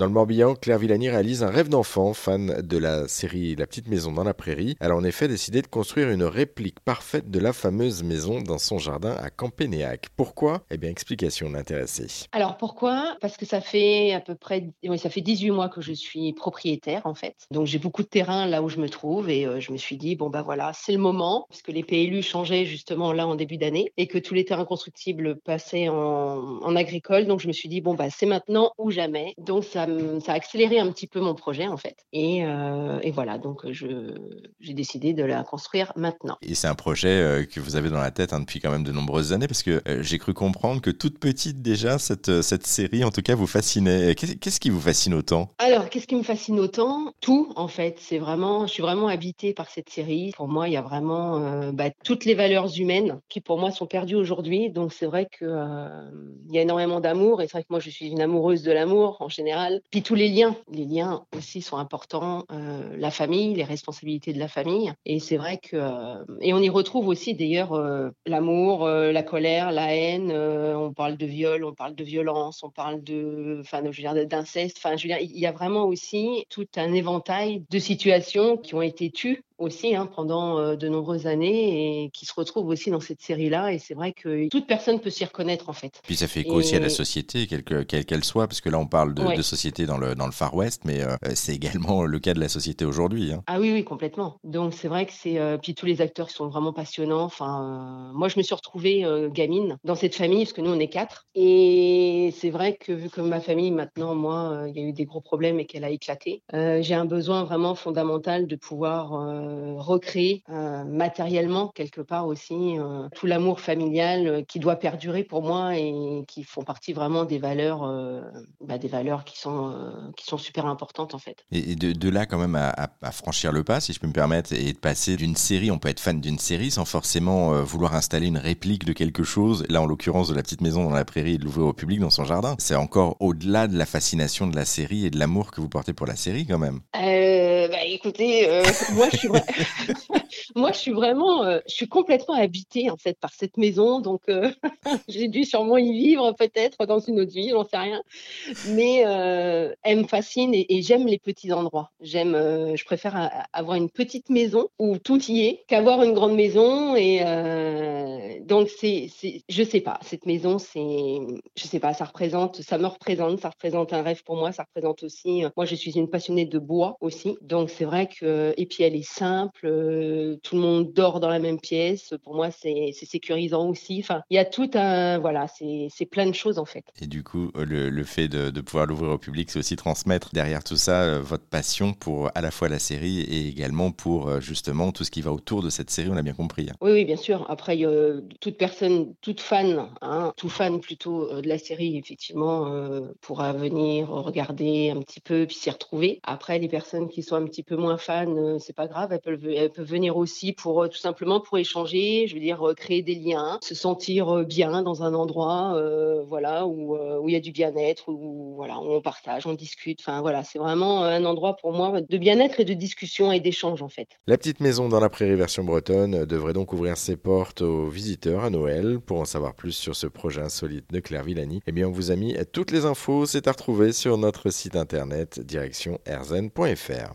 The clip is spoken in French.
Dans le Morbihan, Claire Villani réalise un rêve d'enfant, fan de la série La petite maison dans la prairie. Elle a en effet décidé de construire une réplique parfaite de la fameuse maison dans son jardin à Campénéac. Pourquoi? Eh bien, explication de l'intéressé. Alors pourquoi? Parce que ça fait à peu près, ça fait 18 mois que je suis propriétaire en fait. Donc j'ai beaucoup de terrain là où je me trouve et euh, je me suis dit bon bah voilà, c'est le moment parce que les PLU changeaient justement là en début d'année et que tous les terrains constructibles passaient en, en agricole. Donc je me suis dit bon bah c'est maintenant ou jamais. Donc ça, ça a accéléré un petit peu mon projet en fait. Et, euh, et voilà, donc j'ai décidé de la construire maintenant. Et c'est un projet euh, que vous avez dans la tête hein, depuis quand même de nombreuses années parce que j'ai cru comprendre que toute petite déjà cette, cette série en tout cas vous fascinait. Qu'est-ce qui vous fascine autant? Alors qu'est-ce qui me fascine autant? Tout en fait. C'est vraiment, je suis vraiment habitée par cette série. Pour moi, il y a vraiment euh, bah, toutes les valeurs humaines qui pour moi sont perdues aujourd'hui. Donc c'est vrai que il y a énormément d'amour et c'est vrai que moi je suis une amoureuse de l'amour en général. Puis tous les liens, les liens aussi sont importants. Euh, la famille, les responsabilités de la famille. Et c'est vrai que euh, et on y retrouve aussi d'ailleurs euh, l'amour, la colère, la haine. on parle de viol, on parle de violence, on parle de, enfin, je veux dire d'inceste. Enfin, je veux dire, il y a vraiment aussi tout un éventail de situations qui ont été tues aussi hein, pendant euh, de nombreuses années et qui se retrouve aussi dans cette série-là. Et c'est vrai que toute personne peut s'y reconnaître en fait. Puis ça fait écho aussi à la société, quelle qu'elle soit, parce que là on parle de, société dans le, dans le Far West, mais euh, c'est également le cas de la société aujourd'hui. Hein. Ah oui, oui, complètement. Donc c'est vrai que c'est. Euh, puis tous les acteurs sont vraiment passionnants. Enfin, moi je me suis retrouvée gamine dans cette famille, parce que nous on est quatre. Et c'est vrai que vu que ma famille maintenant, moi, il y a eu des gros problèmes et qu'elle a éclaté, j'ai un besoin vraiment fondamental de pouvoir euh, recréer euh, matériellement quelque part aussi euh, tout l'amour familial qui doit perdurer pour moi et qui font partie vraiment des valeurs, bah, des valeurs qui sont qui sont super importantes en fait. Et de, là quand même à, franchir le pas, si je peux me permettre, et de passer d'une série, on peut être fan d'une série sans forcément vouloir installer une réplique de quelque chose. Là, en l'occurrence, de la petite maison dans la prairie et de l'ouvrir au public dans son jardin. C'est encore au-delà de la fascination de la série et de l'amour que vous portez pour la série quand même. Écoutez, moi je suis Moi, je suis vraiment, euh, je suis complètement habitée en fait par cette maison, donc euh, j'ai dû sûrement y vivre peut-être dans une autre vie, j'en sais rien. Mais euh, elle me fascine et, j'aime les petits endroits. J'aime, je préfère avoir une petite maison où tout y est qu'avoir une grande maison. Et donc c'est, c'est, je sais pas, cette maison, c'est, je sais pas, ça représente, ça me représente, ça représente un rêve pour moi, ça représente aussi. moi, je suis une passionnée de bois aussi, donc c'est vrai que et puis elle est simple euh, tout le monde dort dans la même pièce. Pour moi, c'est sécurisant aussi. Enfin, il y a tout un. Voilà, c'est plein de choses en fait. Et du coup, le, fait de, pouvoir l'ouvrir au public, c'est aussi transmettre derrière tout ça euh, votre passion pour à la fois la série et également pour euh, justement tout ce qui va autour de cette série, on a bien compris. Hein. Oui, oui, bien sûr. Après, toute personne, toute fan, hein, tout fan plutôt de la série, effectivement, pourra venir regarder un petit peu puis s'y retrouver. Après, les personnes qui sont un petit peu moins fans, c'est pas grave, elles peuvent venir aussi pour euh, tout simplement pour échanger, je veux dire euh, créer des liens, se sentir euh, bien dans un endroit, voilà où il y a du bien-être, où voilà on partage, on discute. Enfin voilà, c'est vraiment un endroit pour moi de bien-être et de discussion et d'échange en fait. La petite maison dans la prairie version bretonne devrait donc ouvrir ses portes aux visiteurs à Noël. Pour en savoir plus sur ce projet insolite de Claire Villani, eh bien on vous a mis toutes les infos. C'est à retrouver sur notre site internet direction erzen.fr.